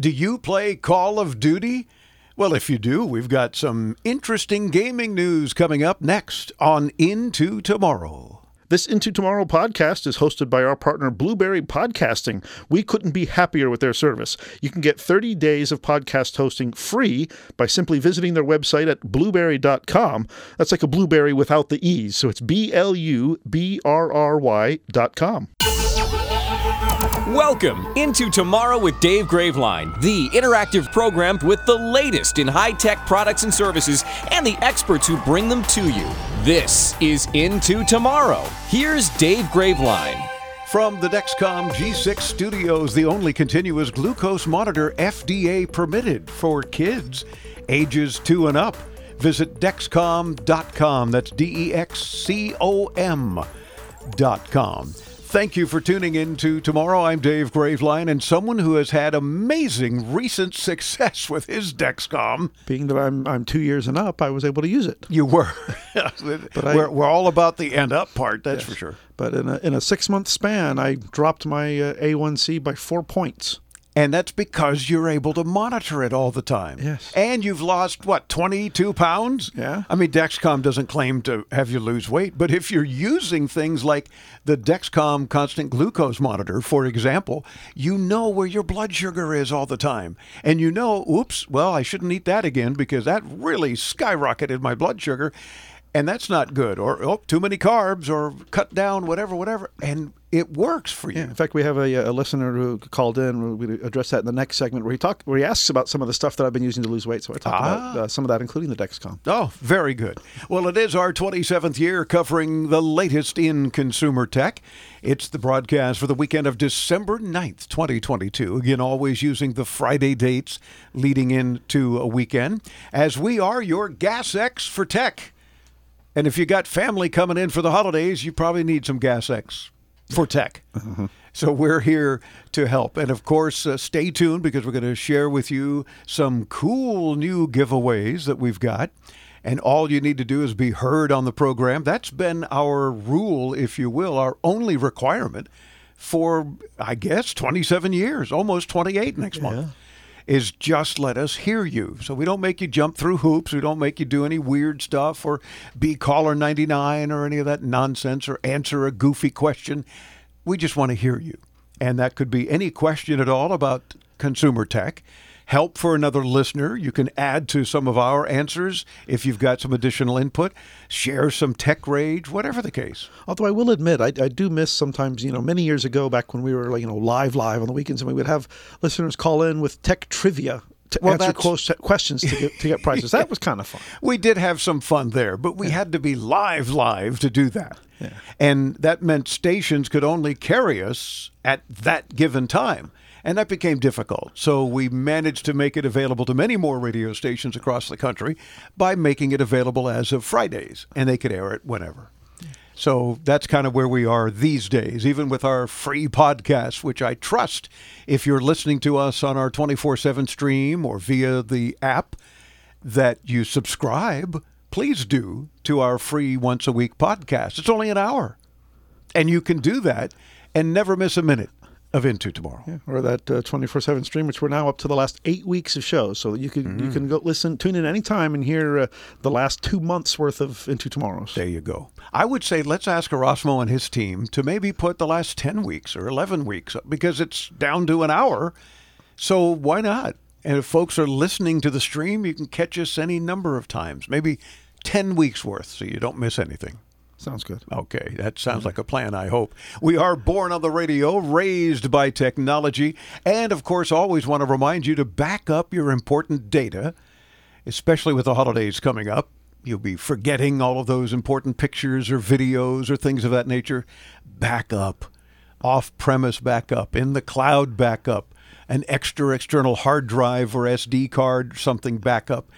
Do you play Call of Duty? Well, if you do, we've got some interesting gaming news coming up next on Into Tomorrow. This Into Tomorrow podcast is hosted by our partner Blubrry Podcasting. We couldn't be happier with their service. You can get 30 days of podcast hosting free by simply visiting their website at blubrry.com. That's like a blueberry without the E's. So it's B L U B R R Y.com. Welcome into Tomorrow with Dave Graveline, the interactive program with the latest in high tech products and services and the experts who bring them to you. This is Into Tomorrow. Here's Dave Graveline. From the Dexcom G6 studios, the only continuous glucose monitor FDA permitted for kids ages two and up. Visit Dexcom.com. That's D E X C O M.com. Thank you for tuning in to Tomorrow. I'm Dave Graveline, and someone who has had amazing recent success with his Dexcom. Being that I'm I'm two years and up, I was able to use it. You were. but I, we're, we're all about the end up part, that's yes. for sure. But in a, in a six month span, I dropped my uh, A1C by four points. And that's because you're able to monitor it all the time. Yes. And you've lost, what, 22 pounds? Yeah. I mean, Dexcom doesn't claim to have you lose weight, but if you're using things like the Dexcom constant glucose monitor, for example, you know where your blood sugar is all the time. And you know, oops, well, I shouldn't eat that again because that really skyrocketed my blood sugar and that's not good or oh, too many carbs or cut down whatever whatever and it works for you. Yeah, in fact, we have a, a listener who called in. We address that in the next segment where he talk where he asks about some of the stuff that I've been using to lose weight. So I talk ah. about uh, some of that, including the Dexcom. Oh, very good. Well, it is our 27th year covering the latest in consumer tech. It's the broadcast for the weekend of December 9th, 2022. Again, always using the Friday dates leading into a weekend, as we are your Gas X for tech. And if you got family coming in for the holidays, you probably need some Gas X for tech. Mm-hmm. So we're here to help. And of course, uh, stay tuned because we're going to share with you some cool new giveaways that we've got. And all you need to do is be heard on the program. That's been our rule, if you will, our only requirement for, I guess, 27 years, almost 28 next yeah. month is just let us hear you. So we don't make you jump through hoops. We don't make you do any weird stuff or be caller 99 or any of that nonsense or answer a goofy question. We just want to hear you. And that could be any question at all about consumer tech help for another listener. You can add to some of our answers if you've got some additional input, share some tech rage, whatever the case. Although I will admit, I, I do miss sometimes, you know, many years ago back when we were, you know, live, live on the weekends, and we would have listeners call in with tech trivia to well, answer close questions to get, to get prizes. That was kind of fun. We did have some fun there, but we yeah. had to be live, live to do that. Yeah. And that meant stations could only carry us at that given time and that became difficult. So we managed to make it available to many more radio stations across the country by making it available as of Fridays, and they could air it whenever. So that's kind of where we are these days, even with our free podcast, which I trust if you're listening to us on our 24 7 stream or via the app, that you subscribe. Please do to our free once a week podcast. It's only an hour. And you can do that and never miss a minute of Into Tomorrow, yeah, or that uh, twenty four seven stream, which we're now up to the last eight weeks of shows. So you can mm-hmm. you can go listen, tune in anytime, and hear uh, the last two months worth of Into Tomorrows. There you go. I would say let's ask Erasmo and his team to maybe put the last ten weeks or eleven weeks because it's down to an hour. So why not? And if folks are listening to the stream, you can catch us any number of times, maybe ten weeks worth, so you don't miss anything. Sounds good. Okay, that sounds like a plan, I hope. We are born on the radio, raised by technology, and of course, always want to remind you to back up your important data, especially with the holidays coming up. You'll be forgetting all of those important pictures or videos or things of that nature. Back up, off premise backup, in the cloud backup, an extra external hard drive or SD card, something backup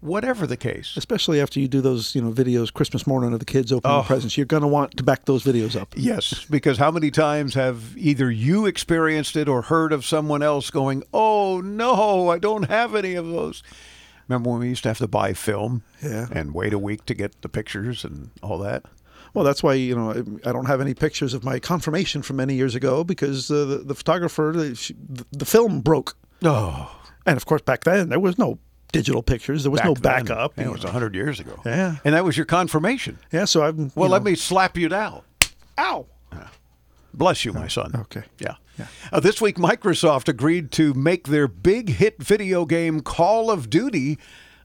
whatever the case. Especially after you do those, you know, videos Christmas morning of the kids opening oh. presents, you're going to want to back those videos up. Yes, because how many times have either you experienced it or heard of someone else going, "Oh no, I don't have any of those." Remember when we used to have to buy film yeah. and wait a week to get the pictures and all that? Well, that's why you know I don't have any pictures of my confirmation from many years ago because uh, the, the photographer the, the film broke Oh, And of course, back then there was no digital pictures. There was no back then. backup. Yeah, It was 100 years ago. Yeah. And that was your confirmation. Yeah, so I'm. Well, you let me slap you down. Ow. Bless you, my son. okay. Yeah. Uh, this week, Microsoft agreed to make their big hit video game Call of Duty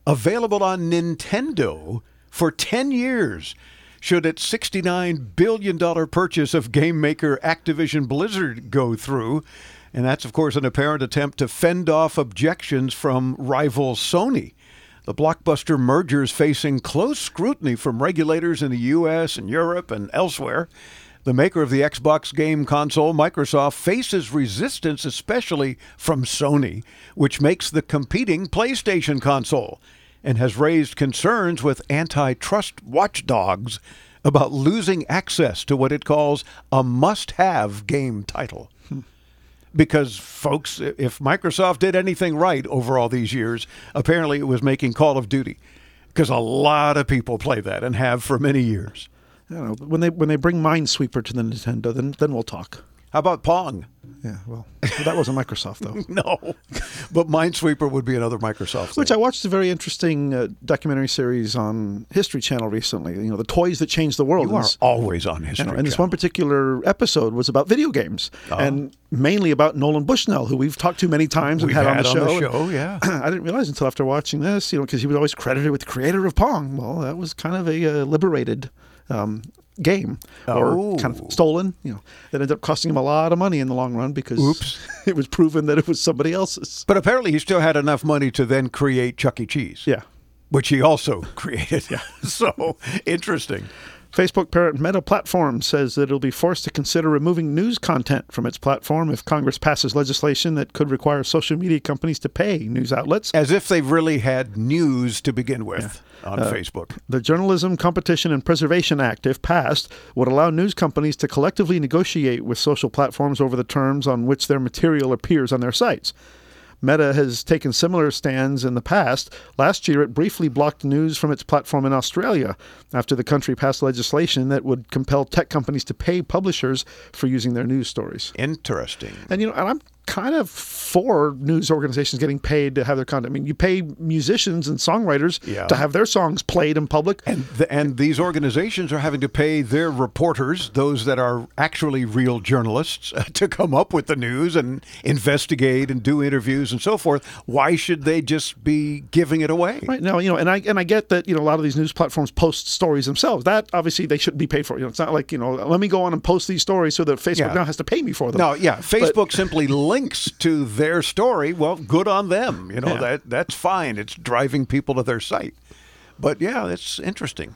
available on Nintendo for 10 years. Should its $69 billion purchase of game maker Activision Blizzard go through? And that's, of course, an apparent attempt to fend off objections from rival Sony. The blockbuster merger is facing close scrutiny from regulators in the U.S. and Europe and elsewhere. The maker of the Xbox game console, Microsoft, faces resistance, especially from Sony, which makes the competing PlayStation console, and has raised concerns with antitrust watchdogs about losing access to what it calls a must have game title because folks if microsoft did anything right over all these years apparently it was making call of duty because a lot of people play that and have for many years I don't know. When they when they bring Minesweeper to the Nintendo, then then we'll talk. how about pong Yeah, well, that wasn't Microsoft though. no but minesweeper would be another microsoft Which. I watched a very interesting uh, documentary series on History Channel recently. You know, the toys that changed the world. you are And always on history and, and this one particular episode was about video games, and mainly about Nolan Bushnell, who we've talked to many times and We've had, on had the on show. the And show, yeah. I didn't realize until after watching this, you know, because he was always credited with the creator of Pong. Well, that was kind of a uh, liberated um, game, or Oh. kind of stolen. You know, that ended up costing him a lot of money in the long run because Oops. it was proven that it was somebody else's. but apparently he still had enough money to then create chuck e cheese Yeah. which he also created Yeah. so interesting Facebook parent Meta Platforms says that it'll be forced to consider removing news content from its platform if Congress passes legislation that could require social media companies to pay news outlets. as if they've really had news to begin with on uh, facebook The Journalism Competition and Preservation Act, if passed, would allow news companies to collectively negotiate with social platforms over the terms on which their material appears on their sites. Meta has taken similar stands in the past. Last year, it briefly blocked news from its platform in Australia after the country passed legislation that would compel tech companies to pay publishers for using their news stories. interesting And you know, and I'm kind of for news organizations getting paid to have their content. I mean, you pay musicians and songwriters Yeah. to have their songs played in public. And the, and these organizations are having to pay their reporters, those that are actually real journalists, to come up with the news and investigate and do interviews and so forth. Why should they just be giving it away? Right now, you know, and I and I get that you know a lot of these news platforms post stories themselves. That obviously they shouldn't be paid for. You know, it's not like you know, let me go on and post these stories so that Facebook Yeah. now has to pay me for them. No, yeah, Facebook simply links to their story. Well, good on them. You know Yeah. that that's fine. It's driving people to their site. But yeah, it's interesting.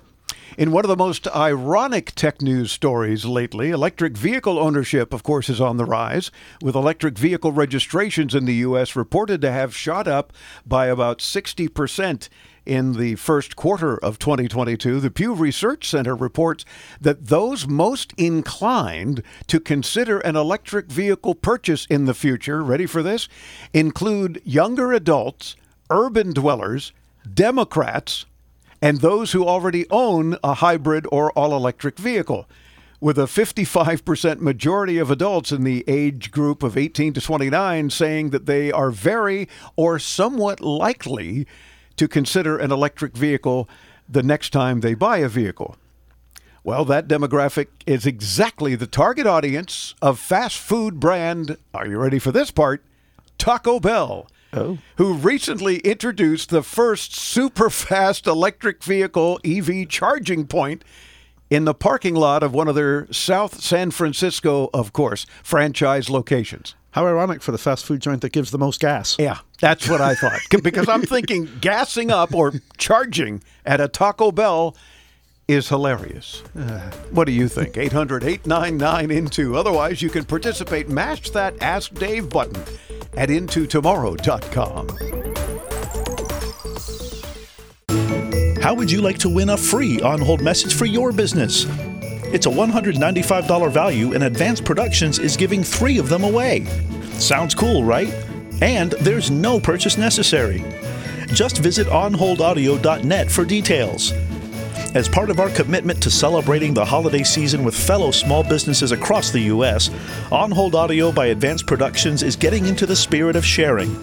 In one of the most ironic tech news stories lately, electric vehicle ownership, of course, is on the rise, with electric vehicle registrations in the U.S. reported to have shot up by about 60% in the first quarter of 2022. The Pew Research Center reports that those most inclined to consider an electric vehicle purchase in the future, ready for this, include younger adults, urban dwellers, Democrats, and those who already own a hybrid or all electric vehicle. With a 55% majority of adults in the age group of 18 to 29 saying that they are very or somewhat likely to consider an electric vehicle the next time they buy a vehicle. Well, that demographic is exactly the target audience of fast food brand, are you ready for this part? Taco Bell. Oh. Who recently introduced the first super fast electric vehicle EV charging point in the parking lot of one of their South San Francisco, of course, franchise locations. How ironic for the fast food joint that gives the most gas. Yeah, that's what I thought. because I'm thinking gassing up or charging at a Taco Bell is hilarious. Uh. what do you think? 800 899 Into. Otherwise, you can participate. Mash that Ask Dave button at IntoTomorrow.com. How would you like to win a free on hold message for your business? It's a $195 value, and Advanced Productions is giving three of them away. Sounds cool, right? And there's no purchase necessary. Just visit onholdaudio.net for details. As part of our commitment to celebrating the holiday season with fellow small businesses across the U.S., On Hold Audio by Advanced Productions is getting into the spirit of sharing.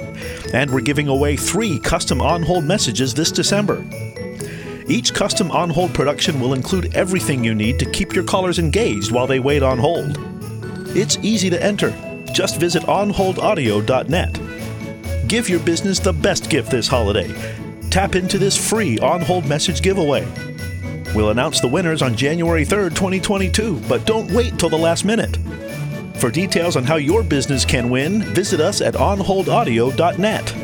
And we're giving away three custom on hold messages this December. Each custom on hold production will include everything you need to keep your callers engaged while they wait on hold. It's easy to enter. Just visit onholdaudio.net. Give your business the best gift this holiday. Tap into this free on hold message giveaway. We'll announce the winners on January 3rd, 2022, but don't wait till the last minute. For details on how your business can win, visit us at onholdaudio.net.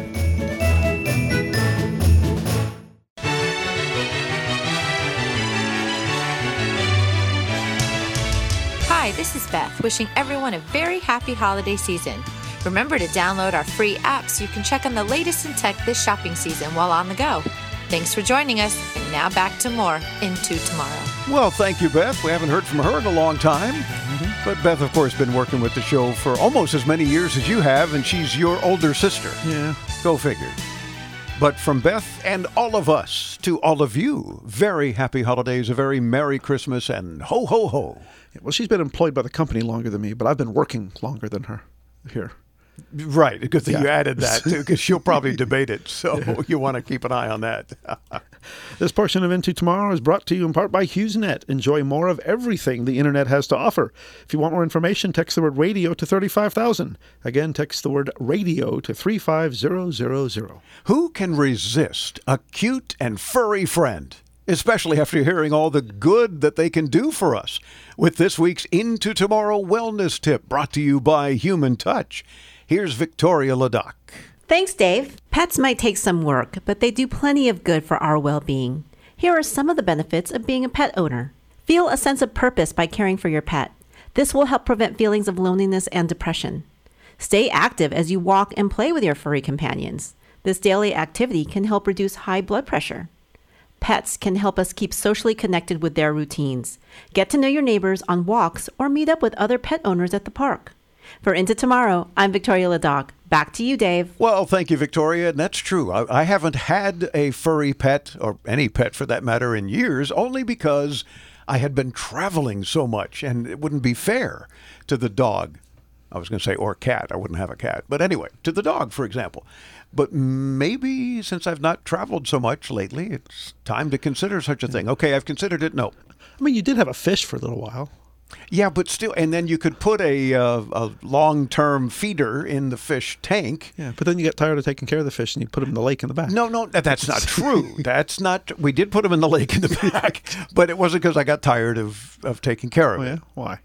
Hi, this is Beth, wishing everyone a very happy holiday season. Remember to download our free app so you can check on the latest in tech this shopping season while on the go. Thanks for joining us, and now back to more Into Tomorrow. Well, thank you, Beth. We haven't heard from her in a long time. Mm-hmm. But Beth, of course, been working with the show for almost as many years as you have, and she's your older sister. Yeah. Go figure. But from Beth and all of us to all of you, very happy holidays, a very Merry Christmas, and ho, ho, ho. Yeah, well, she's been employed by the company longer than me, but I've been working longer than her here. Right. because Yeah. you added that, too, because she'll probably debate it. So you want to keep an eye on that. This portion of Into Tomorrow is brought to you in part by HughesNet. Enjoy more of everything the internet has to offer. If you want more information, text the word radio to 35000. Again, text the word radio to 35000. Who can resist a cute and furry friend? Especially after hearing all the good that they can do for us. With this week's Into Tomorrow Wellness Tip brought to you by Human Touch. Here's Victoria Ladoc. Thanks, Dave. Pets might take some work, but they do plenty of good for our well being. Here are some of the benefits of being a pet owner. Feel a sense of purpose by caring for your pet. This will help prevent feelings of loneliness and depression. Stay active as you walk and play with your furry companions. This daily activity can help reduce high blood pressure. Pets can help us keep socially connected with their routines. Get to know your neighbors on walks or meet up with other pet owners at the park. For Into Tomorrow, I'm Victoria Ladoc. Back to you, Dave. Well, thank you, Victoria. And that's true. I, I haven't had a furry pet, or any pet for that matter, in years, only because I had been traveling so much, and it wouldn't be fair to the dog. I was going to say, or cat. I wouldn't have a cat. But anyway, to the dog, for example. But maybe since I've not traveled so much lately, it's time to consider such a thing. Mm. Okay, I've considered it. No. I mean, you did have a fish for a little while. Yeah, but still, and then you could put a, uh, a long term feeder in the fish tank. Yeah, but then you get tired of taking care of the fish and you put them in the lake in the back. No, no, that's not true. that's not. We did put them in the lake in the back, but it wasn't because I got tired of, of taking care of Oh, it. Why?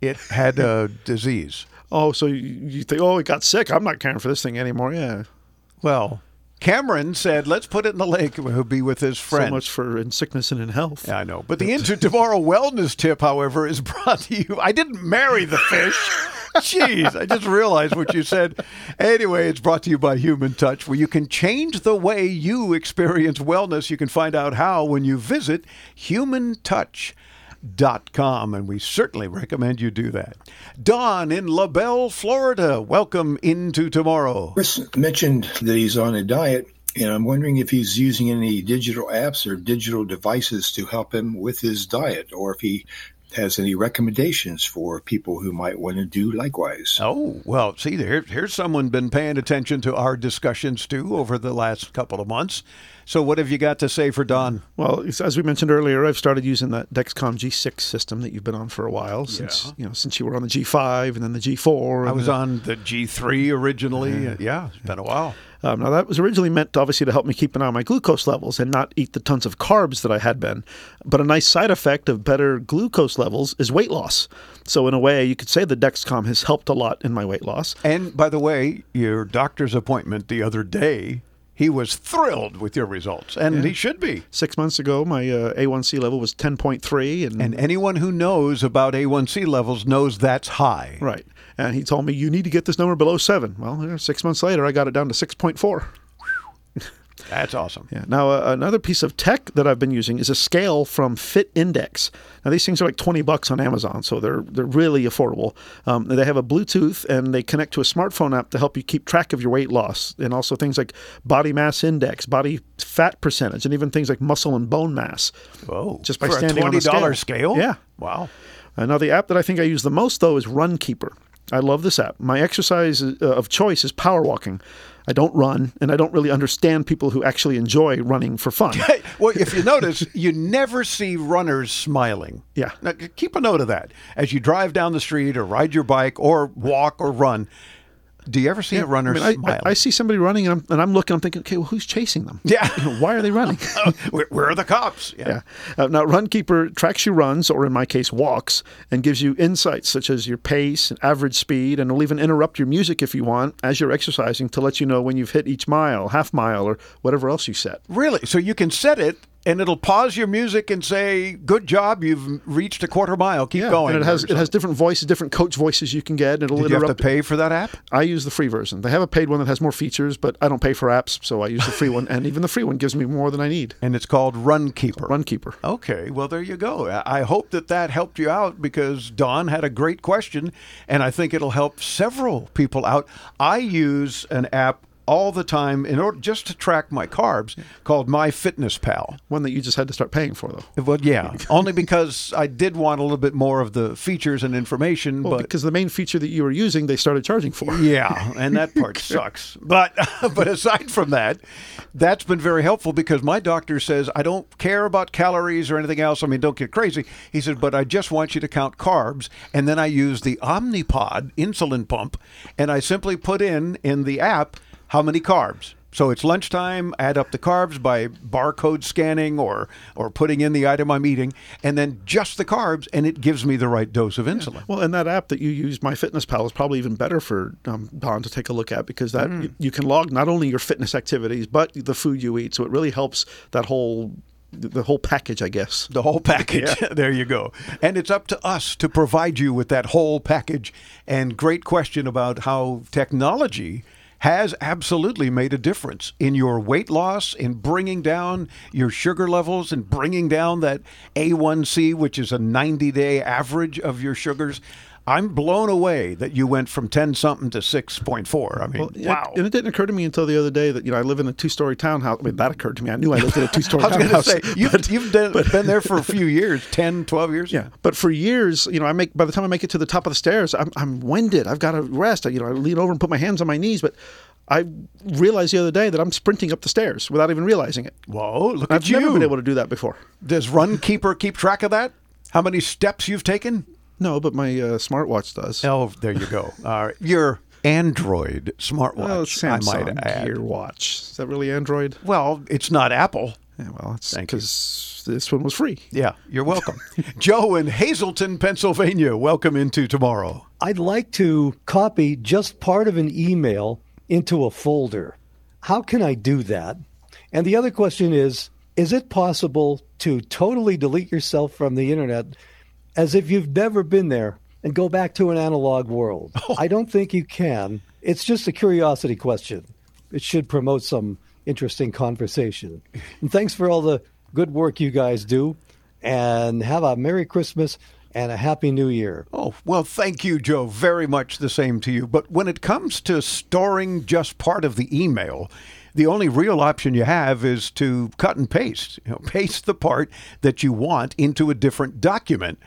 It had a disease. Oh, so you, you think, oh, it got sick. I'm not caring for this thing anymore. Yeah. Well, Cameron said, "Let's put it in the lake. He'll be with his friend." So much for in sickness and in health. Yeah, I know. But the Into Tomorrow Wellness Tip, however, is brought to you. I didn't marry the fish. Jeez, I just realized what you said. Anyway, it's brought to you by Human Touch, where you can change the way you experience wellness. You can find out how when you visit humantouch.com, and we certainly recommend you do that. Don in La Belle, Florida, welcome into tomorrow. Chris mentioned that he's on a diet, and I'm wondering if he's using any digital apps or digital devices to help him with his diet, or if he has any recommendations for people who might want to do likewise. Oh, well, see, there, here's someone been paying attention to our discussions too over the last couple of months. So, what have you got to say for Don? Well, as we mentioned earlier, I've started using that Dexcom G6 system that you've been on for a while since you know since you were on the G5 and then the G4. I was the- on the G3 originally. Yeah, it's been a while. Um, now that was originally meant obviously to help me keep an eye on my glucose levels and not eat the tons of carbs that I had been. But a nice side effect of better glucose levels is weight loss. So in a way, you could say the Dexcom has helped a lot in my weight loss. And by the way, your doctor's appointment the other day, he was thrilled with your results, and he should be. Six months ago, my uh, A1C level was 10.3, and, And anyone who knows about A1C levels knows that's high. right. And he told me you need to get this number below seven. Well, six months later, I got it down to 6.4. That's awesome. Yeah. Now, uh, another piece of tech that I've been using is a scale from Fit Index. Now, these things are like 20 bucks on Amazon, so they're they're really affordable. Um, they have a Bluetooth and they connect to a smartphone app to help you keep track of your weight loss, and also things like body mass index, body fat percentage, and even things like muscle and bone mass. Whoa. Just by For standing a on the $20 scale. scale? Yeah. Wow. Uh, now, the app that I think I use the most, though, is Runkeeper. I love this app. My exercise uh, of choice is power walking. I don't run, and I don't really understand people who actually enjoy running for fun. Well, if you notice, you never see runners smiling. Yeah. Now, keep a note of that. As you drive down the street or ride your bike or walk or run, do you ever see a runner I, mean, I- smiling? I, I see somebody running, and I'm, and I'm looking. I'm thinking, okay, well, who's chasing them? Yeah. You know, why are they running? where, where are the cops? yeah. Uh, now, Runkeeper tracks your runs, or in my case, walks, and gives you insights such as your pace and average speed, and will even interrupt your music if you want as you're exercising to let you know when you've hit each mile, half mile, or whatever else you set. Really? So you can set it and it'll pause your music and say, "Good job, you've reached a quarter mile. Keep going." and it has it has different voices, different coach voices you can get. And it'll Did you have to pay for that app? I use the free version. They have a paid one that has more features, but I don't pay for apps, so I use the free one. And even the free one gives me more than I need. And it's called Runkeeper. Runkeeper. Okay, well, there you go. I I hope that that helped you out because Don had a great question, and I think it'll help several people out. I use an app all the time in order just to track my carbs called My Fitness Pal. One that you just had to start paying for, though. Well, yeah, only because I did want a little bit more of the features and information, Well, but because the main feature that you were using, they started charging for. yeah, and that part sucks. But but aside from that, that's been very helpful because my doctor says I don't care about calories or anything else. I mean, don't get crazy. He said, but I just want you to count carbs, and then I use the Omnipod insulin pump, and I simply put in in the app how many carbs. So it's lunchtime, add up the carbs by barcode scanning or or putting in the item I'm eating, and then just the carbs, and it gives me the right dose of insulin. Well, and that app that you use, MyFitnessPal, is probably even better for um, Don to take a look at because that Mm. you, you can log not only your fitness activities but the food you eat. So it really helps that whole the whole package, I guess. The whole package. there you go. And it's up to us to provide you with that whole package. And great question about how technology has absolutely made a difference in your weight loss, in bringing down your sugar levels, and bringing down that A1C, which is a 90 day average of your sugars. I'm blown away that you went from 10 something to 6.4. I mean, Well, wow. And it didn't occur to me until the other day that you know I live in a two-story townhouse. I mean, that occurred to me. I knew I lived in a two-story I was going to townhouse. say, you've, but- you've done, been there for a few years 10, 12 years? Yeah, but for years, you know, I make by the time I make it to the top of the stairs, I'm, I'm winded. I've got to rest. I, you know, I lean over and put my hands on my knees, but I realized the other day that I'm sprinting up the stairs without even realizing it. Whoa, look I've at you. never been able to do that before. Does Runkeeper keep track of that? How many steps you've taken? No, but my uh, smartwatch does. Oh, there you go. All right. Your Android smartwatch, Well, it's I Samsung might add. Gear Watch. Is that really Android? Well, it's not Apple. Yeah, well, it's because this one was free. Yeah, you're welcome. Joe in Hazleton, Pennsylvania, welcome into tomorrow. I'd like to copy just part of an email into a folder. How can I do that? And the other question is Is it possible to totally delete yourself from the internet as if you've never been there and go back to an analog world? I don't think you can. It's just a curiosity question. It should promote some interesting conversation. And thanks for all the good work you guys do. And have a Merry Christmas and a Happy New Year. Oh, well, thank you, Joe. Very much the same to you. But when it comes to storing just part of the email, the only real option you have is to cut and paste. You know, paste the part that you want into a different document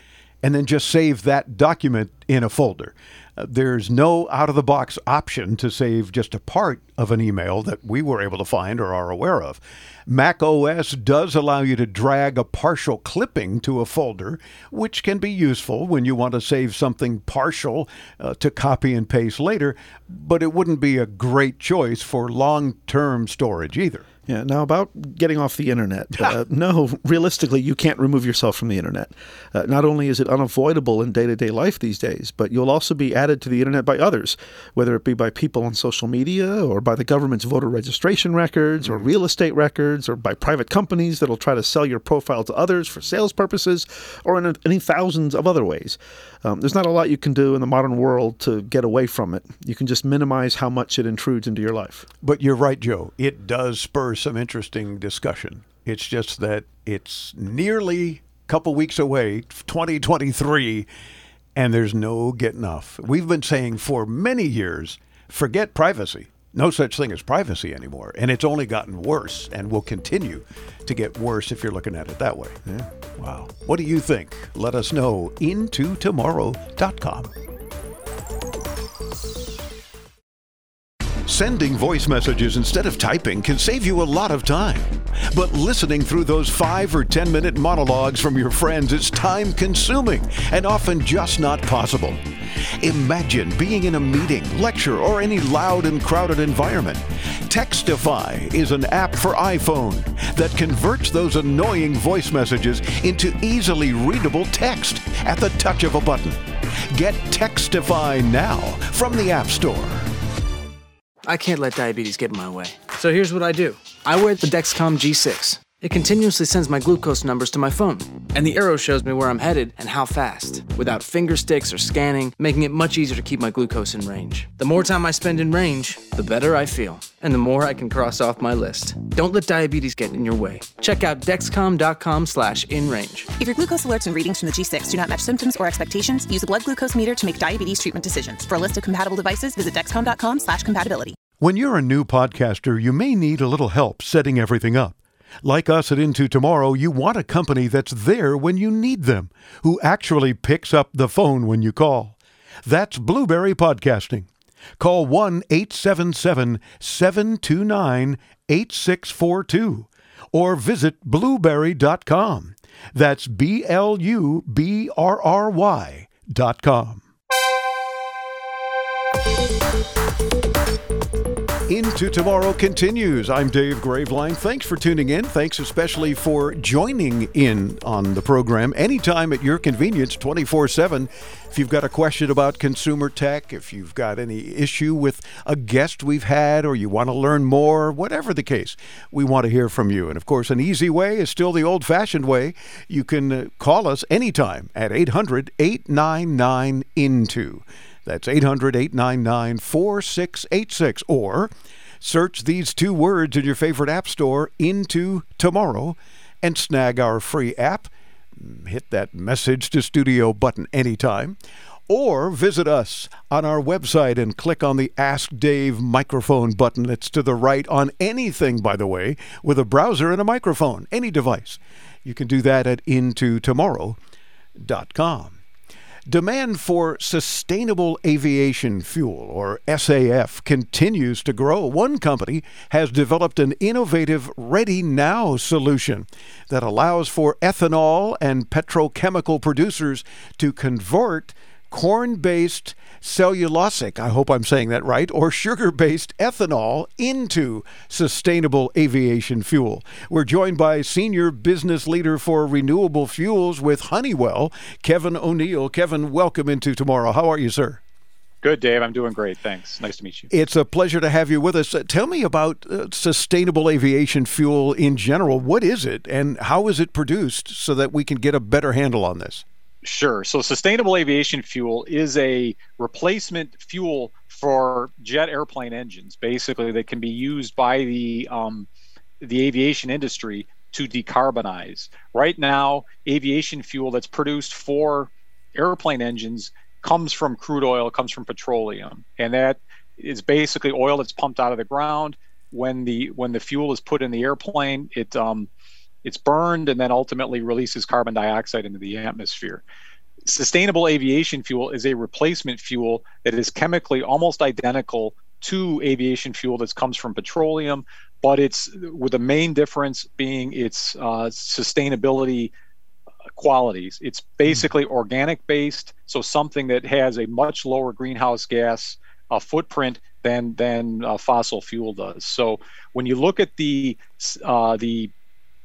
and then just save that document in a folder. Uh, there's no out of the box option to save just a part of an email that we were able to find or are aware of. Mac OS does allow you to drag a partial clipping to a folder, which can be useful when you want to save something partial uh, to copy and paste later, but it wouldn't be a great choice for long term storage either. Yeah. Now about getting off the internet. Uh, no, realistically, you can't remove yourself from the internet. Uh, not only is it unavoidable in day-to-day life these days, but you'll also be added to the internet by others, whether it be by people on social media or by the government's voter registration records or real estate records or by private companies that'll try to sell your profile to others for sales purposes or in any thousands of other ways. Um, there's not a lot you can do in the modern world to get away from it. You can just minimize how much it intrudes into your life. But you're right, Joe. It does spur some interesting discussion. It's just that it's nearly a couple weeks away, 2023, and there's no getting off. We've been saying for many years, forget privacy. No such thing as privacy anymore. And it's only gotten worse and will continue to get worse if you're looking at it that way. Yeah. Wow. What do you think? Let us know. Intotomorrow.com. Sending voice messages instead of typing can save you a lot of time. But listening through those five or 10 minute monologues from your friends is time consuming and often just not possible. Imagine being in a meeting, lecture, or any loud and crowded environment. Textify is an app for iPhone that converts those annoying voice messages into easily readable text at the touch of a button. Get Textify now from the App Store. I can't let diabetes get in my way. So here's what I do I wear the Dexcom G6. It continuously sends my glucose numbers to my phone, and the arrow shows me where I'm headed and how fast, without finger sticks or scanning, making it much easier to keep my glucose in range. The more time I spend in range, the better I feel, and the more I can cross off my list. Don't let diabetes get in your way. Check out dexcom.com slash in range. If your glucose alerts and readings from the G6 do not match symptoms or expectations, use a blood glucose meter to make diabetes treatment decisions. For a list of compatible devices, visit dexcom.com slash compatibility. When you're a new podcaster, you may need a little help setting everything up. Like us at Into Tomorrow, you want a company that's there when you need them, who actually picks up the phone when you call. That's Blubrry Podcasting. Call 1 877 729 8642 or visit blubrry.com. That's B L U B R R Y dot com. Into Tomorrow continues. I'm Dave Graveline. Thanks for tuning in. Thanks especially for joining in on the program anytime at your convenience, 24 7. If you've got a question about consumer tech, if you've got any issue with a guest we've had, or you want to learn more, whatever the case, we want to hear from you. And of course, an easy way is still the old fashioned way. You can uh, call us anytime at 800 899 INTO. That's 800 899 4686. Or search these two words in your favorite app store into tomorrow and snag our free app. Mm, hit that message to studio button anytime. Or visit us on our website and click on the Ask Dave microphone button that's to the right on anything, by the way, with a browser and a microphone, any device. You can do that at intotomorrow.com. Demand for sustainable aviation fuel, or SAF, continues to grow. One company has developed an innovative Ready Now solution that allows for ethanol and petrochemical producers to convert corn based cellulosic, I hope I'm saying that right, or sugar based ethanol into sustainable aviation fuel. We're joined by Senior Business Leader for Renewable Fuels with Honeywell, Kevin O'Neill. Kevin, welcome into tomorrow. How are you, sir? Good, Dave. I'm doing great. Thanks. Nice to meet you. It's a pleasure to have you with us. Tell me about uh, sustainable aviation fuel in general. What is it and how is it produced so that we can get a better handle on this? Sure. So, sustainable aviation fuel is a replacement fuel for jet airplane engines, basically, that can be used by the um, the aviation industry to decarbonize. Right now, aviation fuel that's produced for airplane engines comes from crude oil, comes from petroleum, and that is basically oil that's pumped out of the ground. When the when the fuel is put in the airplane, it um, it's burned and then ultimately releases carbon dioxide into the atmosphere. Sustainable aviation fuel is a replacement fuel that is chemically almost identical to aviation fuel that comes from petroleum, but it's with the main difference being its uh, sustainability qualities. It's basically organic based, so something that has a much lower greenhouse gas uh, footprint than than uh, fossil fuel does. So when you look at the uh, the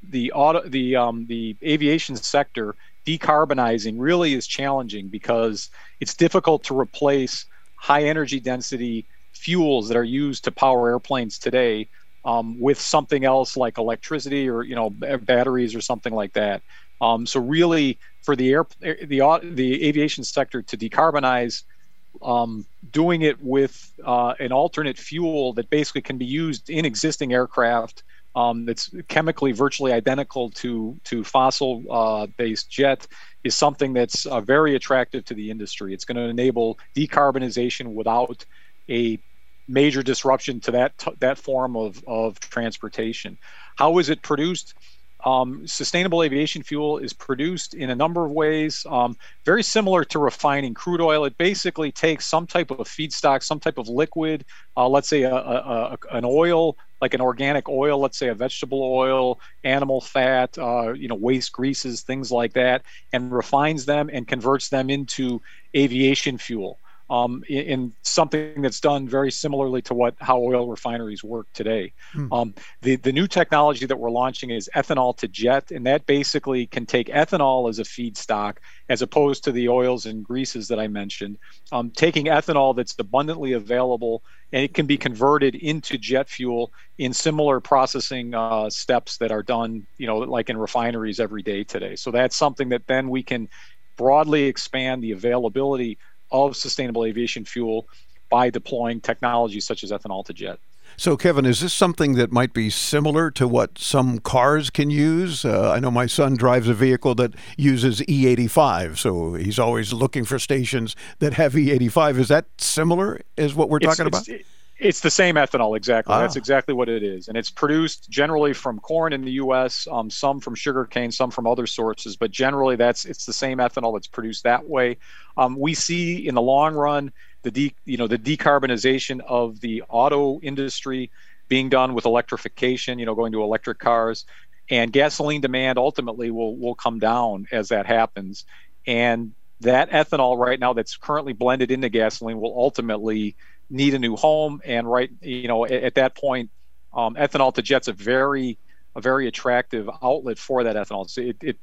the auto the um, the aviation sector decarbonizing really is challenging because it's difficult to replace high energy density fuels that are used to power airplanes today um, with something else like electricity or you know batteries or something like that. Um, so really, for the air the the aviation sector to decarbonize, um, doing it with uh, an alternate fuel that basically can be used in existing aircraft um, that's chemically virtually identical to to fossil uh, based jet is something that's uh, very attractive to the industry. It's going to enable decarbonization without a major disruption to that t- that form of, of transportation. How is it produced? Um, sustainable aviation fuel is produced in a number of ways, um, very similar to refining crude oil. It basically takes some type of feedstock, some type of liquid, uh, let's say a, a, a, an oil, like an organic oil, let's say a vegetable oil, animal fat, uh, you know, waste greases, things like that, and refines them and converts them into aviation fuel um, in, in, something that's done very similarly to what how oil refineries work today. Hmm. Um, the the new technology that we're launching is ethanol to jet, and that basically can take ethanol as a feedstock as opposed to the oils and greases that I mentioned. Um, taking ethanol that's abundantly available and it can be converted into jet fuel in similar processing uh, steps that are done, you know, like in refineries every day today. So that's something that then we can broadly expand the availability of sustainable aviation fuel by deploying technologies such as ethanol to jet. So, Kevin, is this something that might be similar to what some cars can use? Uh, I know my son drives a vehicle that uses E85, so he's always looking for stations that have E85. Is that similar as what we're it's, talking about? It's the same ethanol, exactly. Ah. That's exactly what it is. And it's produced generally from corn in the U.S., um, some from sugarcane, some from other sources, but generally that's it's the same ethanol that's produced that way. Um, we see in the long run the de- you know the decarbonization of the auto industry being done with electrification, you know, going to electric cars, and gasoline demand ultimately will will come down as that happens. And that ethanol right now that's currently blended into gasoline will ultimately need a new home. And right you know at, at that point um, ethanol to jet's a very a very attractive outlet for that ethanol. So it, it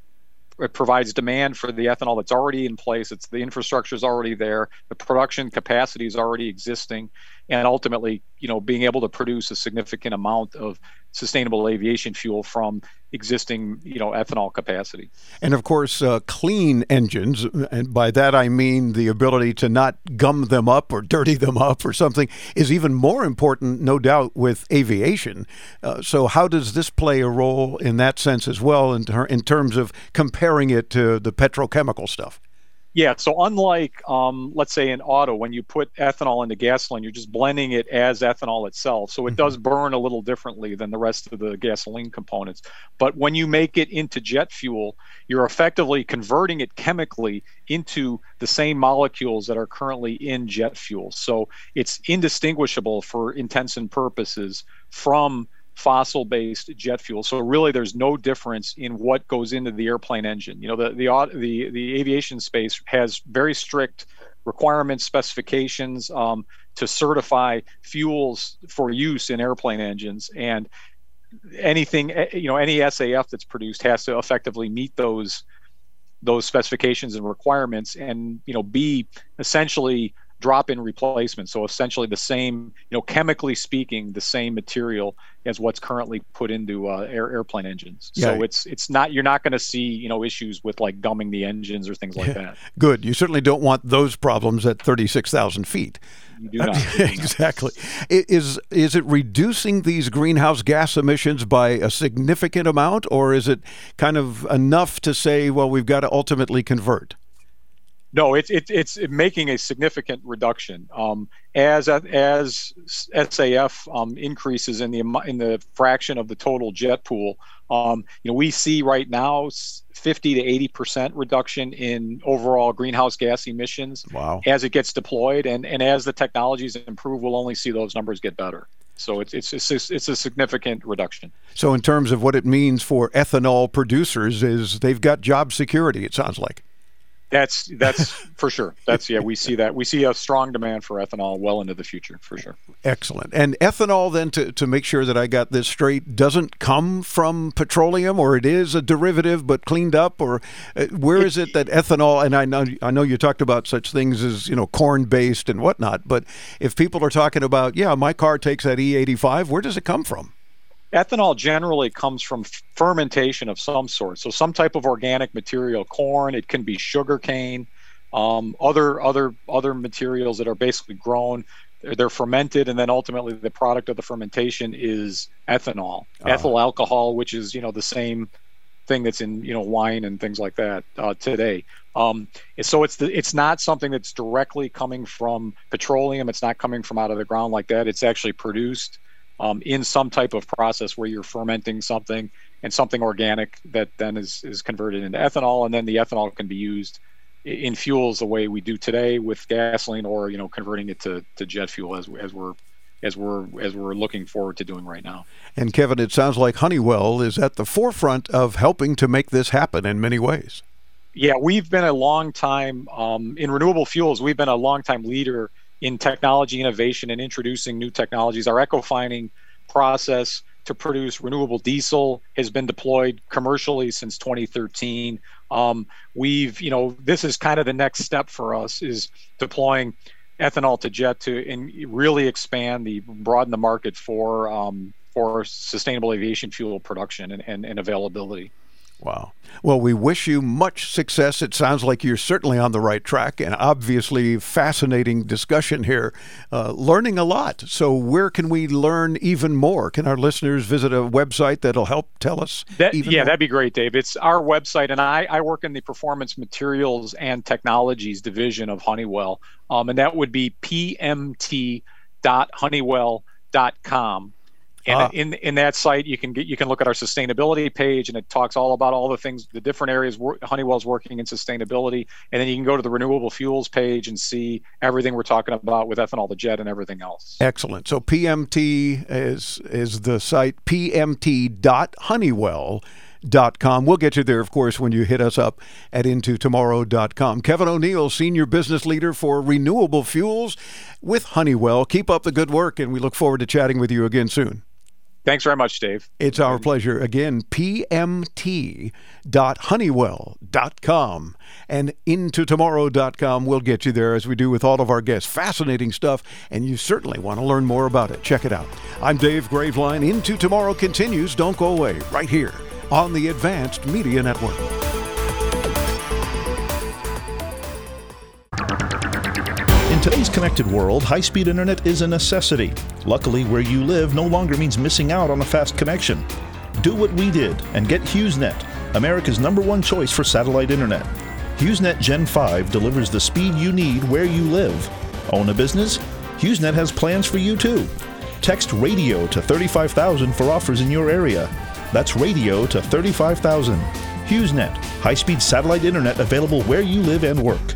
it provides demand for the ethanol that's already in place. It's the infrastructure is already there. The production capacity is already existing. And ultimately you know being able to produce a significant amount of sustainable aviation fuel from existing you know ethanol capacity. And of course uh, clean engines and by that i mean the ability to not gum them up or dirty them up or something is even more important no doubt with aviation. Uh, so how does this play a role in that sense as well in, ter- in terms of comparing it to the petrochemical stuff yeah, so unlike, um, let's say, in auto, when you put ethanol into gasoline, you're just blending it as ethanol itself. So it mm-hmm. does burn a little differently than the rest of the gasoline components. But when you make it into jet fuel, you're effectively converting it chemically into the same molecules that are currently in jet fuel. So it's indistinguishable for intents and purposes from fossil based jet fuel. So really there's no difference in what goes into the airplane engine. You know, the the the, the aviation space has very strict requirements, specifications um, to certify fuels for use in airplane engines and anything eh, you know any SAF that's produced has to effectively meet those those specifications and requirements and you know be essentially drop-in replacement. So essentially the same, you know, chemically speaking, the same material as what's currently put into uh, air, airplane engines. Yeah. So it's it's not you're not going to see you know issues with like gumming the engines or things like that. Good. You certainly don't want those problems at 36,000 feet. You do not. exactly. Is is it reducing these greenhouse gas emissions by a significant amount, or is it kind of enough to say, well, we've got to ultimately convert? No, it's it, it's making a significant reduction um, as as SAF um, increases in the in the fraction of the total jet pool. Um, you know, we see right now 50 to 80 percent reduction in overall greenhouse gas emissions. Wow! As it gets deployed, and and as the technologies improve, we'll only see those numbers get better. So it's it's it's, it's a significant reduction. So in terms of what it means for ethanol producers, is they've got job security. It sounds like. That's that's for sure. That's yeah. We see that. We see a strong demand for ethanol well into the future for sure. Excellent. And ethanol, then, to to make sure that I got this straight, doesn't come from petroleum, or it is a derivative but cleaned up, or uh, where is it that ethanol? And I know I know you talked about such things as you know corn based and whatnot, but if people are talking about yeah, my car takes that E85, where does it come from? Ethanol generally comes from fermentation of some sort. So some type of organic material, corn, it can be sugar cane, um, other other other materials that are basically grown they're fermented, and then ultimately the product of the fermentation is ethanol, Ah. ethyl alcohol, which is you know the same thing that's in you know wine and things like that uh, today. Um, so it's the, it's not something that's directly coming from petroleum. It's not coming from out of the ground like that. It's actually produced um, in some type of process where you're fermenting something and something organic that then is is converted into ethanol, and then the ethanol can be used in fuels the way we do today with gasoline, or you know converting it to, to jet fuel as as we're as we're as we're looking forward to doing right now. And Kevin, it sounds like Honeywell is at the forefront of helping to make this happen in many ways. Yeah, we've been a long time um, in renewable fuels. We've been a long time leader in technology innovation and introducing new technologies. Our ecofining process to produce renewable diesel has been deployed commercially since 2013. Um, we've, you know, this is kind of the next step for us is deploying ethanol to jet to and really expand the broaden the market for um, for sustainable aviation fuel production and, and, and availability. Wow. Well, we wish you much success. It sounds like you're certainly on the right track, and obviously, fascinating discussion here. Uh, learning a lot. So, where can we learn even more? Can our listeners visit a website that'll help tell us? That, even yeah, more? that'd be great, Dave. It's our website, and I, I work in the performance materials and technologies division of Honeywell, um, and that would be pmt.honeywell.com. And Ah. in in that site, you can get you can look at our sustainability page, and it talks all about all the things, the different areas Honeywell's working in sustainability, and then you can go to the renewable fuels page and see everything we're talking about with ethanol to jet and everything else. Excellent. So PMT is is the site pmt.honeywell.com. We'll get you there, of course, when you hit us up at intotomorrow.com. Kevin O'Neill, Senior Business Leader for Renewable Fuels with Honeywell. Keep up the good work, and we look forward to chatting with you again soon. Thanks very much, Dave. It's our pleasure. Again, pmt.honeywell.com and intotomorrow.com. We'll get you there as we do with all of our guests. Fascinating stuff, and you certainly want to learn more about it. Check it out. I'm Dave Graveline. Into Tomorrow continues. Don't go away. Right here on the Advanced Media Network. Today's connected world, high speed internet is a necessity. Luckily, where you live no longer means missing out on a fast connection. Do what we did and get HughesNet, America's number one choice for satellite internet. HughesNet Gen 5 delivers the speed you need where you live. Own a business? HughesNet has plans for you too. Text radio to 35000 for offers in your area. That's radio to 35000. HughesNet, high speed satellite internet available where you live and work.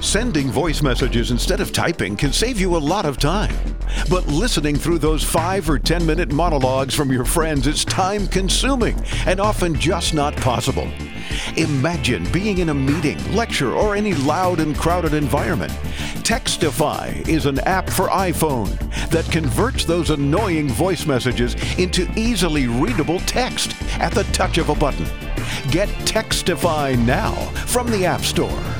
Sending voice messages instead of typing can save you a lot of time. But listening through those five or 10 minute monologues from your friends is time consuming and often just not possible. Imagine being in a meeting, lecture, or any loud and crowded environment. Textify is an app for iPhone that converts those annoying voice messages into easily readable text at the touch of a button. Get Textify now from the App Store.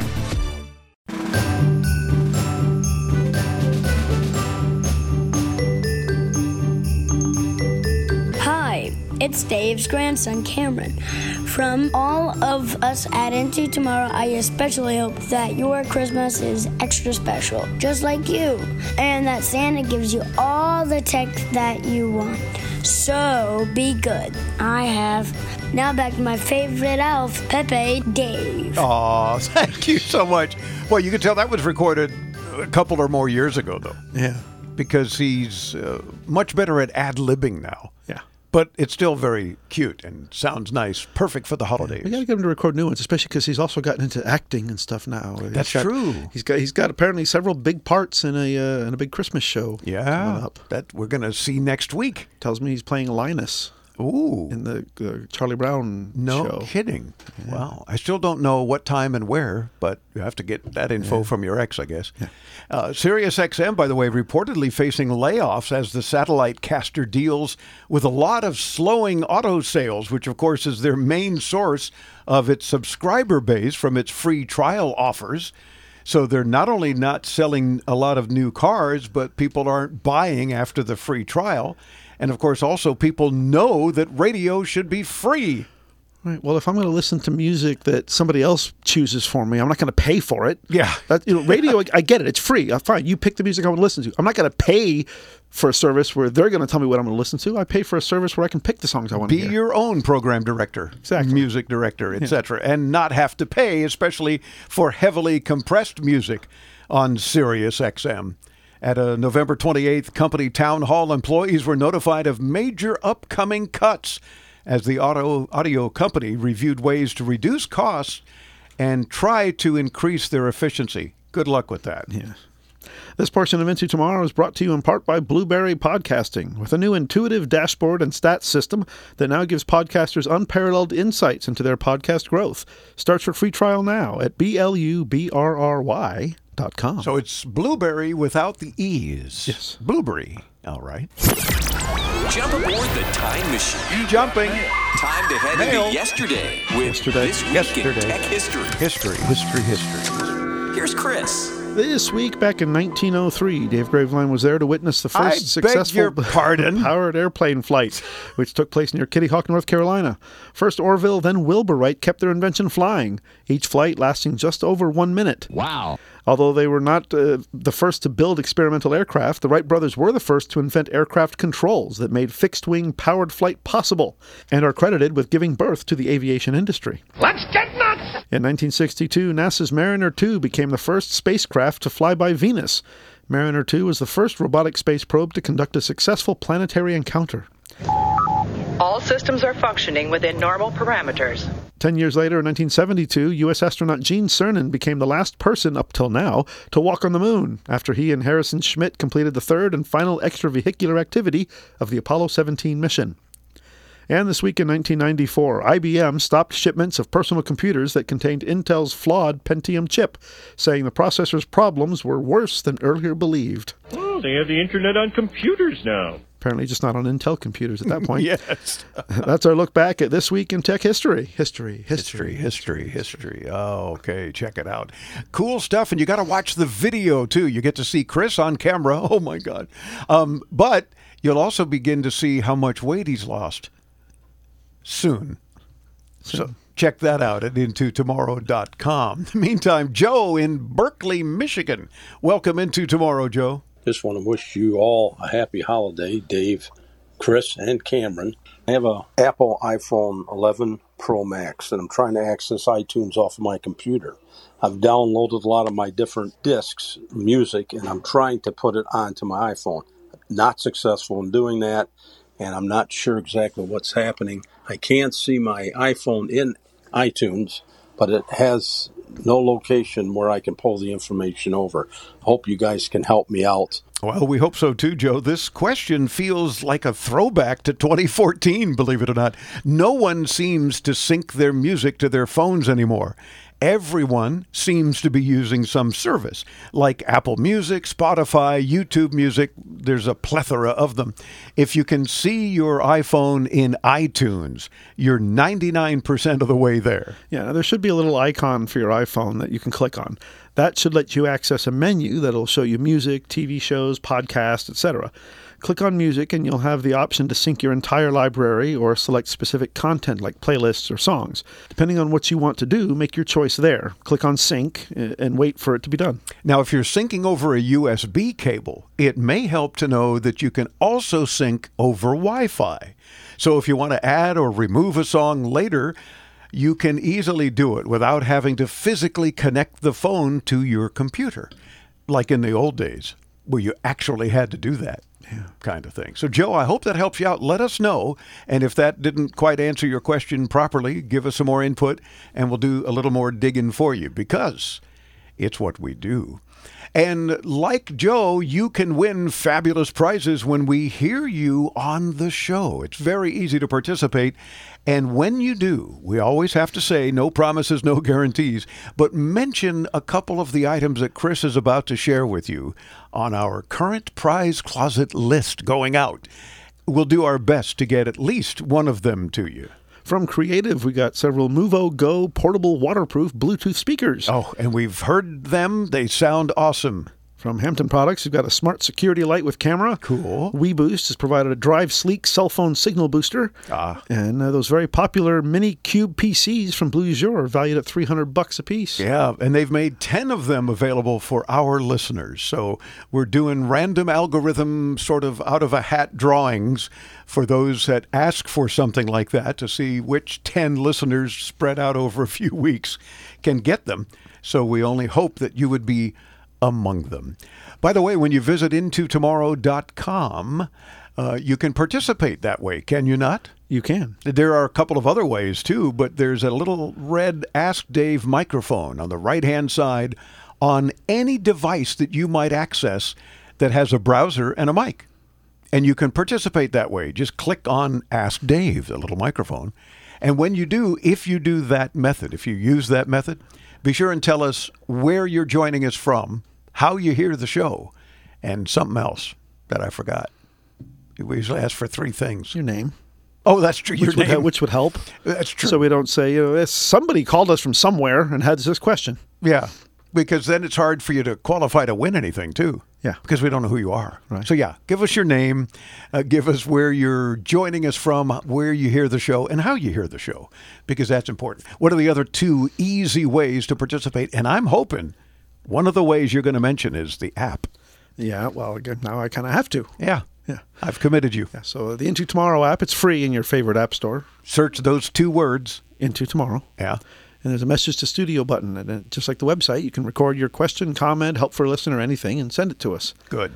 It's Dave's grandson, Cameron. From all of us at Into Tomorrow, I especially hope that your Christmas is extra special, just like you, and that Santa gives you all the tech that you want. So be good. I have. Now back to my favorite elf, Pepe Dave. Aw, thank you so much. Well, you can tell that was recorded a couple or more years ago, though. Yeah. Because he's uh, much better at ad libbing now. Yeah. But it's still very cute and sounds nice. Perfect for the holidays. We got to get him to record new ones, especially because he's also gotten into acting and stuff now. He's That's got- true. He's got he's got apparently several big parts in a uh, in a big Christmas show. Yeah. coming up. That we're going to see next week. Tells me he's playing Linus. Ooh. in the uh, Charlie Brown No show. kidding. Wow. I still don't know what time and where, but you have to get that info from your ex, I guess. Uh, Sirius XM, by the way, reportedly facing layoffs as the satellite caster deals with a lot of slowing auto sales, which, of course, is their main source of its subscriber base from its free trial offers. So they're not only not selling a lot of new cars, but people aren't buying after the free trial. And of course, also people know that radio should be free. Right. Well, if I'm going to listen to music that somebody else chooses for me, I'm not going to pay for it. Yeah. That, you know, radio, I, get it. It's free. Uh, fine. You pick the music I want to listen to. I'm not going to pay for a service where they're going to tell me what I'm going to listen to. I pay for a service where I can pick the songs I want to Be your own program director, Exactly. music director, etc., and not have to pay, especially for heavily compressed music on Sirius XM. At a November 28th company town hall, employees were notified of major upcoming cuts as the auto audio company reviewed ways to reduce costs and try to increase their efficiency. Good luck with that. Yeah. This portion of Into Tomorrow is brought to you in part by Blubrry Podcasting, with a new intuitive dashboard and stats system that now gives podcasters unparalleled insights into their podcast growth. Starts your free trial now at B-L-U-B-R-R-Y dot com. So it's blueberry without the e's. Yes. Blueberry. All right. Jump aboard the time machine. Jumping. Time to head Mail. into yesterday with Yesterday. this week Yesterday. in tech history. History, history, history. Here's Chris. This week, back in 1903, Dave Graveline was there to witness the first beg successful powered airplane flight, which took place near Kitty Hawk, North Carolina. First Orville, then Wilbur Wright kept their invention flying, each flight lasting just over one minute. Wow. Although they were not uh, the first to build experimental aircraft, the Wright brothers were the first to invent aircraft controls that made fixed wing powered flight possible and are credited with giving birth to the aviation industry. Let's get nuts! In 1962, NASA's Mariner 2 became the first spacecraft to fly by Venus. Mariner 2 was the first robotic space probe to conduct a successful planetary encounter. All systems are functioning within normal parameters. Ten years later, in 1972, U.S. astronaut Gene Cernan became the last person up till now to walk on the moon after he and Harrison Schmitt completed the third and final extravehicular activity of the Apollo 17 mission. And this week in 1994, IBM stopped shipments of personal computers that contained Intel's flawed Pentium chip, saying the processor's problems were worse than earlier believed. Oh, they have the internet on computers now. Apparently, just not on Intel computers at that point. Yes. That's our look back at this week in tech history. History, History, history, history. Oh, okay. Check it out. Cool stuff. And you got to watch the video, too. You get to see Chris on camera. Oh, my God. Um, but you'll also begin to see how much weight he's lost soon. So check that out at intotomorrow.com. In the meantime, Joe in Berkley, Michigan. Welcome into tomorrow, Joe. Just want to wish you all a happy holiday, Dave, Chris, and Cameron. I have a Apple iPhone 11 Pro Max, and I'm trying to access iTunes off of my computer. I've downloaded a lot of my different discs, music, and I'm trying to put it onto my iPhone. Not successful in doing that, and I'm not sure exactly what's happening. I can't see my iPhone in iTunes, but it has no location where I can pull the information over. Hope you guys can help me out. Well, we hope so too, Joe. This question feels like a throwback to 2014, believe it or not. No one seems to sync their music to their phones anymore. Everyone seems to be using some service like Apple Music, Spotify, YouTube Music. There's a plethora of them. If you can see your iPhone in iTunes, you're 99% of the way there. Yeah, there should be a little icon for your iPhone that you can click on. That should let you access a menu that'll show you music, TV shows, podcasts, etc. Click on music and you'll have the option to sync your entire library or select specific content like playlists or songs. Depending on what you want to do, make your choice there. Click on sync uh, and wait for it to be done. Now, if you're syncing over a USB cable, it may help to know that you can also sync over Wi Fi. So if you want to add or remove a song later, you can easily do it without having to physically connect the phone to your computer, like in the old days where you actually had to do that. Kind of thing. So, Joe, I hope that helps you out. Let us know. And if that didn't quite answer your question properly, give us some more input and we'll do a little more digging for you because It's what we do. And like Joe, you can win fabulous prizes when we hear you on the show. It's very easy to participate. And when you do, we always have to say no promises, no guarantees, but mention a couple of the items that Chris is about to share with you on our current prize closet list going out. We'll do our best to get at least one of them to you. From Creative, we got several MUVO Go portable waterproof Bluetooth speakers. Oh, and we've heard them. They sound awesome. From Hampton Products, we've got a smart security light with camera. Cool. WeBoost has provided a Drive Sleek cell phone signal booster. Ah. And uh, those very popular Mini Cube PCs from Blue Azure are valued at 300 bucks a piece. Yeah, and they've made 10 of them available for our listeners. So we're doing random algorithm sort of out of a hat drawings for those that ask for something like that to see which 10 listeners spread out over a few weeks can get them. So we only hope that you would be among them. By the way, when you visit intotomorrow.com, uh, you can participate that way, can you not? You can. There are a couple of other ways too, but there's a little red Ask Dave microphone on the right hand side on any device that you might access that has a browser and a mic. And you can participate that way. Just click on Ask Dave, the little microphone. And when you do, if you do that method, if you use that method, be sure and tell us where you're joining us from, how you hear the show, and something else that I forgot. We usually ask for three things. Your name. Oh, that's true. Your Which would, name. he- which would help. That's true. So we don't say, you know, "Eh, somebody called us from somewhere and had this question. Yeah, because then it's hard for you to qualify to win anything too. Yeah. because we don't know who you are. Right. So yeah, give us your name, uh, give us where you're joining us from, where you hear the show, and how you hear the show, because that's important. What are the other two easy ways to participate? And I'm hoping one of the ways you're going to mention is the app. Yeah, well, now I kind of have to. Yeah, Yeah. I've committed you. Yeah, so the Into Tomorrow app, it's free in your favorite app store. Search those two words. Into Tomorrow. Yeah. And there's a message to studio button. And just like the website, you can record your question, comment, help for a listener, anything, and send it to us. Good.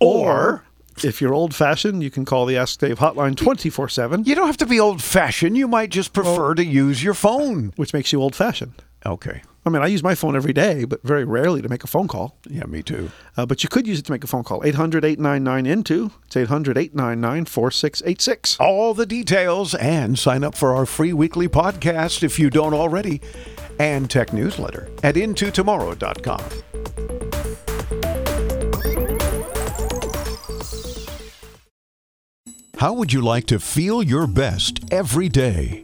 Or if you're old fashioned, you can call the Ask Dave hotline 24 7, You don't have to be old fashioned. You might just prefer to use your phone. which makes you old fashioned. Okay. I mean, I use my phone every day, but very rarely to make a phone call. Yeah, me too. Uh, but you could use it to make a phone call. 800 899 INTO. It's 800 899 4686. all the details and sign up for our free weekly podcast if you don't already and tech newsletter at intotomorrow.com. How would you like to feel your best every day?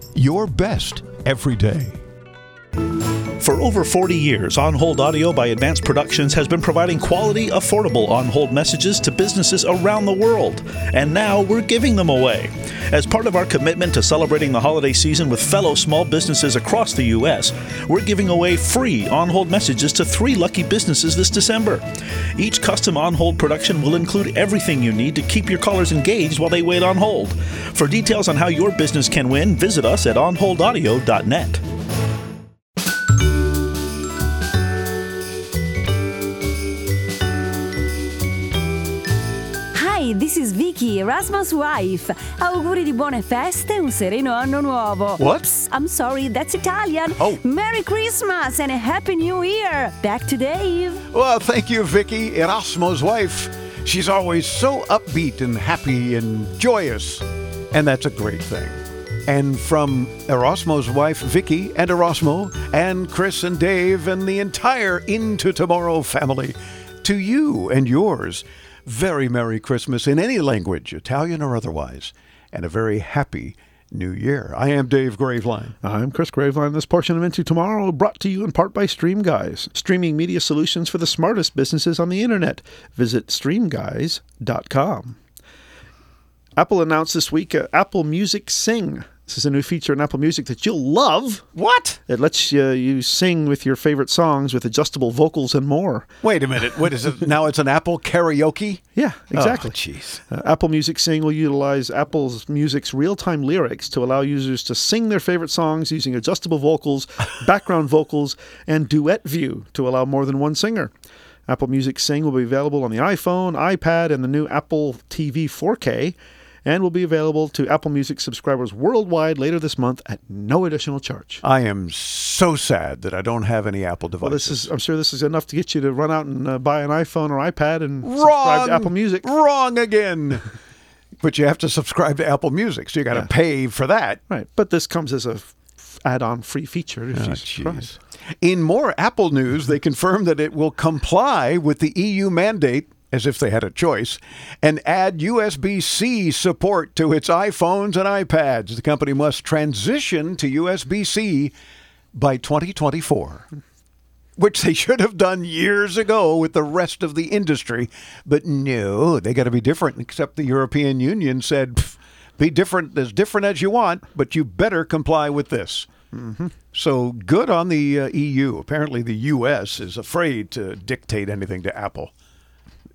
your best every day. For over 40 years, On Hold Audio by Advanced Productions has been providing quality, affordable on hold messages to businesses around the world. And now we're giving them away. As part of our commitment to celebrating the holiday season with fellow small businesses across the U.S., we're giving away free on hold messages to three lucky businesses this December. Each custom on hold production will include everything you need to keep your callers engaged while they wait on hold. For details on how your business can win, visit us at onholdaudio.net. this Erasmo's wife. Auguri di buone feste, e un sereno anno nuovo. Whoops, I'm sorry, that's Italian. Oh. Merry Christmas and a Happy New Year. Back to Dave. Well, thank you, Vicky, Erasmo's wife. She's always so upbeat and happy and joyous, and that's a great thing. And from Erasmo's wife, Vicky, and Erasmo, and Chris and Dave, and the entire Into Tomorrow family, to you and yours, very Merry Christmas in any language, Italian or otherwise, and a very happy New Year. I am Dave Graveline. I'm Chris Graveline. This portion of Into Tomorrow brought to you in part by Stream Guys, streaming media solutions for the smartest businesses on the internet. Visit streamguys.com. Apple announced this week uh, Apple Music Sing. This is a new feature in Apple Music that you'll love. What? It lets you, you sing with your favorite songs with adjustable vocals and more. Wait a minute. What is it? Now it's an Apple karaoke? Yeah, exactly. Oh, jeez. Uh, Apple Music Sing will utilize Apple's Music's real time lyrics to allow users to sing their favorite songs using adjustable vocals, background vocals, and duet view to allow more than one singer. Apple Music Sing will be available on the iPhone, iPad, and the new Apple TV 4K, and will be available to Apple Music subscribers worldwide later this month at no additional charge. I am so sad that I don't have any Apple devices. Well, this is I'm sure this is enough to get you to run out and uh, buy an iPhone or iPad and Wrong. subscribe to Apple Music. Wrong again. but you have to subscribe to Apple Music, so you got to Yeah. pay for that. Right, but this comes as a f- add-on free feature if Oh. In more Apple news, they confirmed that it will comply with the EU mandate, as if they had a choice, and add USB C support to its iPhones and iPads. The company must transition to USB C by 2024. Which they should have done years ago with the rest of the industry. But no, they got to be different, except the European Union said, be different, as different as you want, but you better comply with this. So good on the uh, EU. Apparently, the U.S. is afraid to dictate anything to Apple.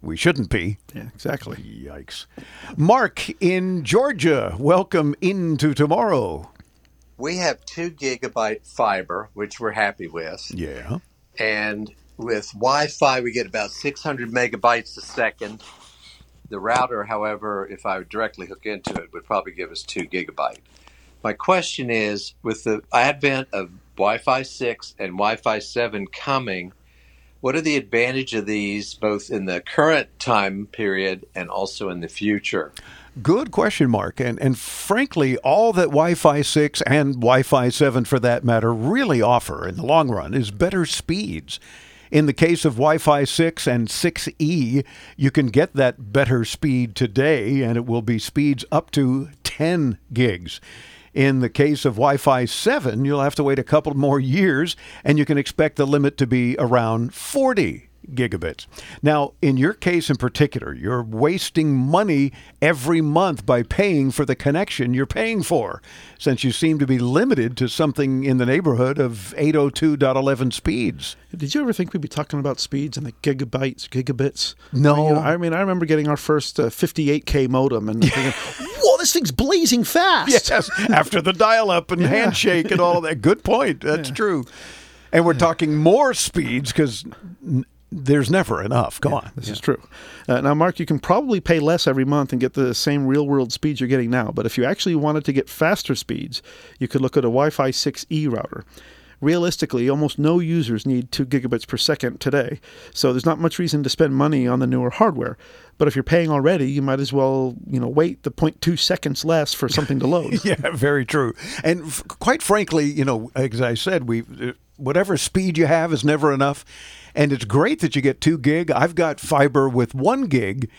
We shouldn't be. Yeah, exactly. Yikes. Mark in Georgia, welcome into tomorrow. We have two gigabyte fiber, which we're happy with. Yeah. And with Wi Fi, we get about 600 megabytes a second. The router, however, if I would directly hook into it, would probably give us two gigabyte. My question is with the advent of Wi Fi 6 and Wi Fi 7 coming, what are the advantage of these both in the current time period and also in the future? Good question, Mark. And and frankly, all that Wi-Fi 6 and Wi-Fi 7 for that matter really offer in the long run is better speeds. In the case of Wi-Fi 6 and 6E, you can get that better speed today and it will be speeds up to 10 gigs. In the case of Wi Fi 7, you'll have to wait a couple more years, and you can expect the limit to be around 40 gigabits. Now, in your case in particular, you're wasting money every month by paying for the connection you're paying for, since you seem to be limited to something in the neighborhood of 802.11 speeds. Did you ever think we'd be talking about speeds and the gigabytes, gigabits? No. You know, I mean, I remember getting our first uh, 58k modem and thinking, "Whoa, this thing's blazing fast!" Yes, after the dial-up and Yeah. handshake and all of that. Good point. That's true. And we're talking more speeds because there's never enough. Come on. This is true. Uh, now, Mark, you can probably pay less every month and get the same real world speeds you're getting now. But if you actually wanted to get faster speeds, you could look at a Wi Fi 6E router. Realistically, almost no users need 2 gigabits per second today, so there's not much reason to spend money on the newer hardware. But if you're paying already, you might as well, you know, wait the 0.2 seconds less for something to load. yeah, very true. And f- quite frankly, you know, as I said, we uh, whatever speed you have is never enough. And it's great that you get two gig. I've got fiber with one gig,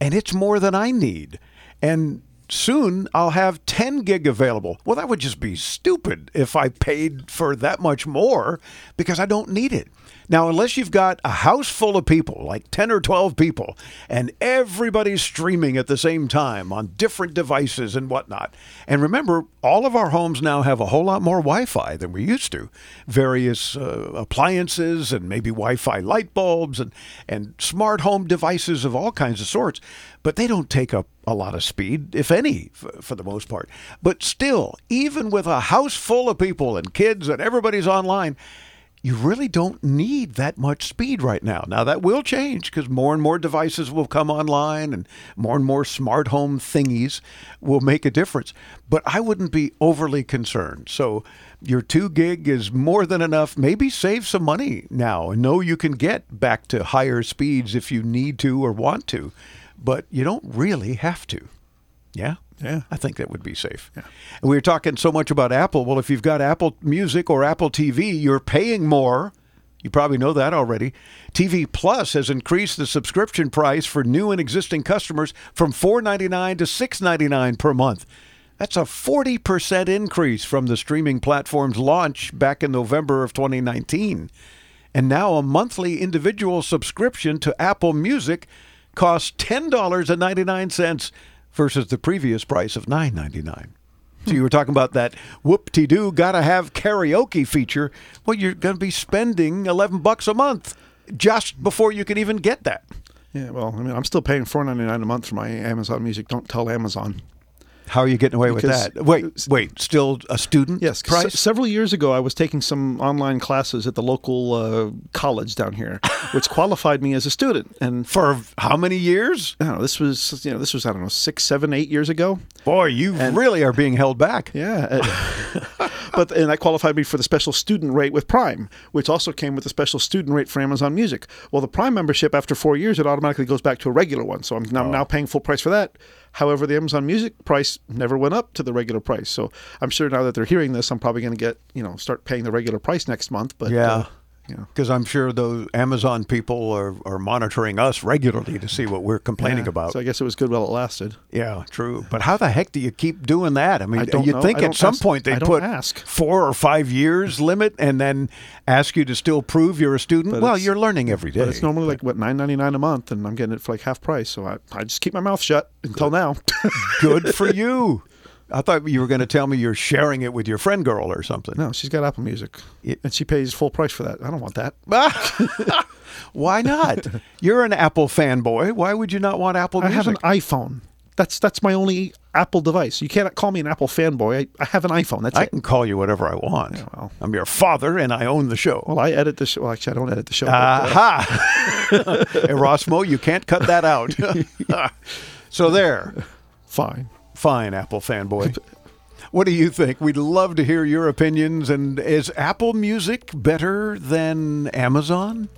and it's more than I need. And soon I'll have 10 gig available. Well, that would just be stupid if I paid for that much more because I don't need it. Now, unless you've got a house full of people, like 10 or 12 people, and everybody's streaming at the same time on different devices and whatnot. And remember, all of our homes now have a whole lot more Wi Fi than we used to. Various uh, appliances and maybe Wi Fi light bulbs and, and smart home devices of all kinds of sorts. But they don't take up a lot of speed, if any, for the most part. But still, even with a house full of people and kids and everybody's online, you really don't need that much speed right now. Now, that will change because more and more devices will come online and more and more smart home thingies will make a difference. But I wouldn't be overly concerned. So, your two gig is more than enough. Maybe save some money now and know you can get back to higher speeds if you need to or want to, but you don't really have to. Yeah? Yeah. I think that would be safe. And we were talking so much about Apple. Well, if you've got Apple Music or Apple TV, you're paying more. You probably know that already. TV Plus has increased the subscription price for new and existing customers from $4.99 to $6.99 per month. That's a 40% increase from the streaming platform's launch back in November of 2019. And now a monthly individual subscription to Apple Music costs $10.99 versus the previous price of $9.99. So you were talking about that whoop-de-doo gotta have karaoke feature. Well, you're going to be spending 11 bucks a month just before you can even get that. Yeah, well, I mean, I'm still paying four ninety nine a month for my Amazon Music. Don't tell Amazon. How are you getting away with that? Wait, wait, still a student? Yes. price? se- several years ago, I was taking some online classes at the local uh, college down here, which qualified me as a student. And for how many years? I don't know, this was you know this was I don't know six, seven, eight years ago. Boy, you really are being held back. Yeah, but and that qualified me for the special student rate with Prime, which also came with a special student rate for Amazon Music. Well, the Prime membership after four years, it automatically goes back to a regular one, so I'm now, now paying full price for that. However, the Amazon Music price never went up to the regular price, so I'm sure now that they're hearing this, I'm probably going to get you know start paying the regular price next month. But yeah. uh, Because I'm sure those Amazon people are, are monitoring us regularly to see what we're complaining yeah, about. So I guess it was good while it lasted. Yeah, true. But how the heck do you keep doing that? I mean, I you'd know. think at some ask- point they'd put ask. four or five years limit and then ask you to still prove you're a student. But well, you're learning every day. But it's normally like what nine ninety nine a month, and I'm getting it for like half price. So I, I just keep my mouth shut until now. Good for you. I thought you were going to tell me you're sharing it with your friend girl or something. No, she's got Apple Music, and she pays full price for that. I don't want that. Why not? You're an Apple fanboy. Why would you not want Apple Music? I have an iPhone. That's that's my only Apple device. You cannot call me an Apple fanboy. I, I have an iPhone. That's I it. can call you whatever I want. Well, I'm your father, and I own the show. Well, I edit the show. Well, actually, I don't edit the show. but, uh, Aha! Erasmo, you can't cut that out. so there. Fine. Fine, Apple fanboy. What do you think? We'd love to hear your opinions. And is Apple Music better than Amazon?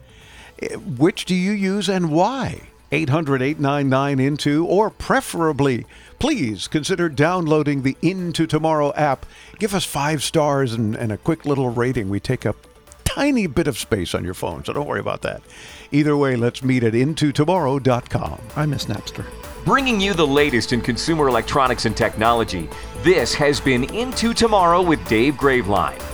Eh, Which do you use and why? 800 899 Into, or preferably, please consider downloading the Into Tomorrow app. Give us five stars and, and a quick little rating. We take up tiny bit of space on your phone, so don't worry about that. Either way, let's meet at intotomorrow.com. I miss Napster. Bringing you the latest in consumer electronics and technology, this has been Into Tomorrow with Dave Graveline.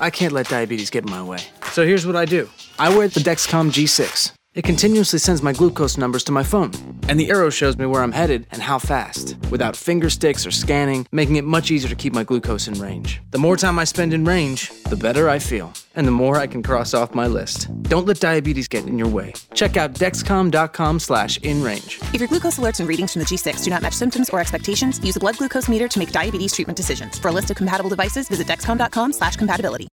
I can't let diabetes get in my way. So here's what I do I wear the Dexcom G6. It continuously sends my glucose numbers to my phone, and the arrow shows me where I'm headed and how fast, without finger sticks or scanning, making it much easier to keep my glucose in range. The more time I spend in range, the better I feel, and the more I can cross off my list. Don't let diabetes get in your way. Check out dexcom.com slash in range. If your glucose alerts and readings from the G6 do not match symptoms or expectations, use a blood glucose meter to make diabetes treatment decisions. For a list of compatible devices, visit dexcom.com slash compatibility.